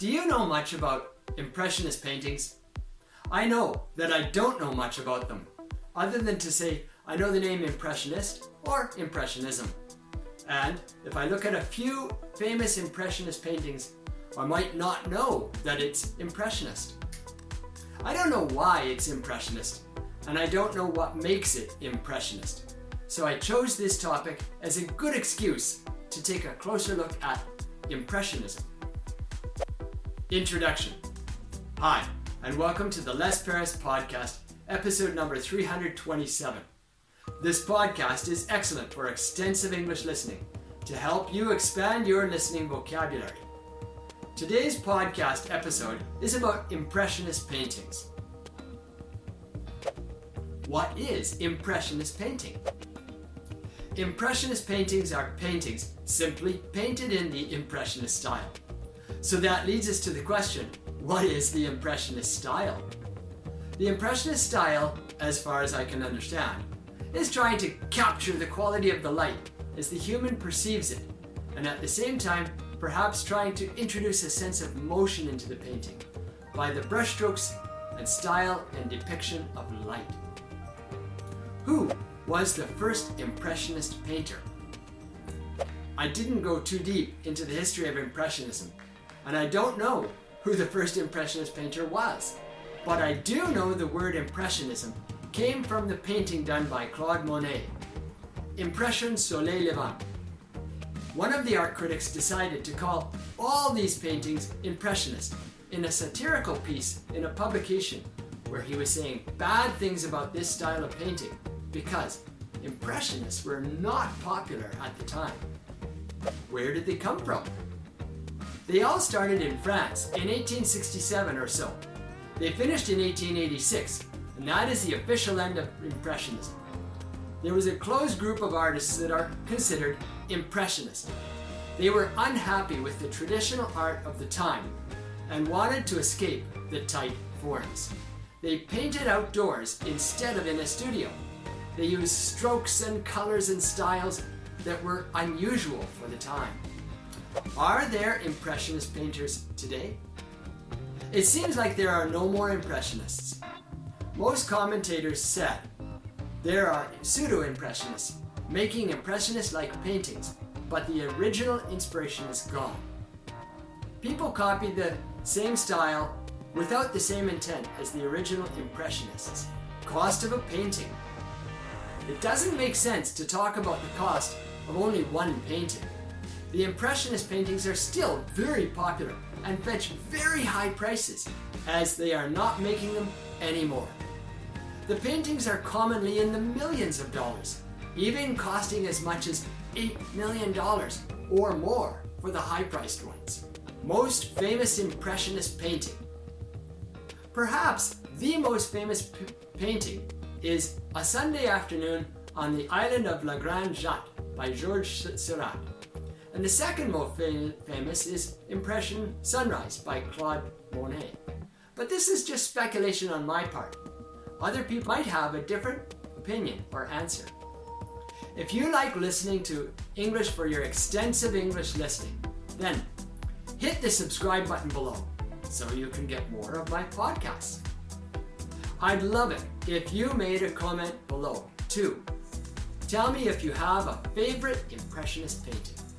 Do you know much about Impressionist paintings? I know that I don't know much about them, other than to say I know the name Impressionist or Impressionism. And if I look at a few famous Impressionist paintings, I might not know that it's Impressionist. I don't know why it's Impressionist, and I don't know what makes it Impressionist. So I chose this topic as a good excuse to take a closer look at Impressionism. Introduction Hi, and welcome to the Les Perras Podcast, episode number 327. This podcast is excellent for extensive English listening to help you expand your listening vocabulary. Today's podcast episode is about Impressionist paintings. What is Impressionist painting? Impressionist paintings are paintings simply painted in the Impressionist style. So that leads us to the question what is the Impressionist style? The Impressionist style, as far as I can understand, is trying to capture the quality of the light as the human perceives it, and at the same time, perhaps trying to introduce a sense of motion into the painting by the brushstrokes and style and depiction of light. Who was the first Impressionist painter? I didn't go too deep into the history of Impressionism, and I don't know who the first Impressionist painter was. But I do know the word Impressionism came from the painting done by Claude Monet, Impression Soleil Levant. One of the art critics decided to call all these paintings Impressionist in a satirical piece in a publication where he was saying bad things about this style of painting because Impressionists were not popular at the time. Where did they come from? They all started in France in 1867 or so. They finished in 1886, and that is the official end of Impressionism. There was a closed group of artists that are considered Impressionist. They were unhappy with the traditional art of the time and wanted to escape the tight forms. They painted outdoors instead of in a studio. They used strokes and colors and styles that were unusual for the time. Are there Impressionist painters today? It seems like there are no more Impressionists. Most commentators said there are pseudo Impressionists making Impressionist like paintings, but the original inspiration is gone. People copy the same style without the same intent as the original Impressionists. Cost of a painting. It doesn't make sense to talk about the cost of only one painting. The Impressionist paintings are still very popular and fetch very high prices, as they are not making them anymore. The paintings are commonly in the millions of dollars, even costing as much as $8 million or more for the high priced ones. Most famous Impressionist painting. Perhaps the most famous p- painting is A Sunday Afternoon on the Island of La Grande Jatte by Georges Seurat. And the second fam- famous is Impression Sunrise by Claude Monet. But this is just speculation on my part. Other people might have a different opinion or answer. If you like listening to English for your extensive English listening, then hit the subscribe button below so you can get more of my podcasts. I'd love it if you made a comment below too. Tell me if you have a favorite Impressionist painting.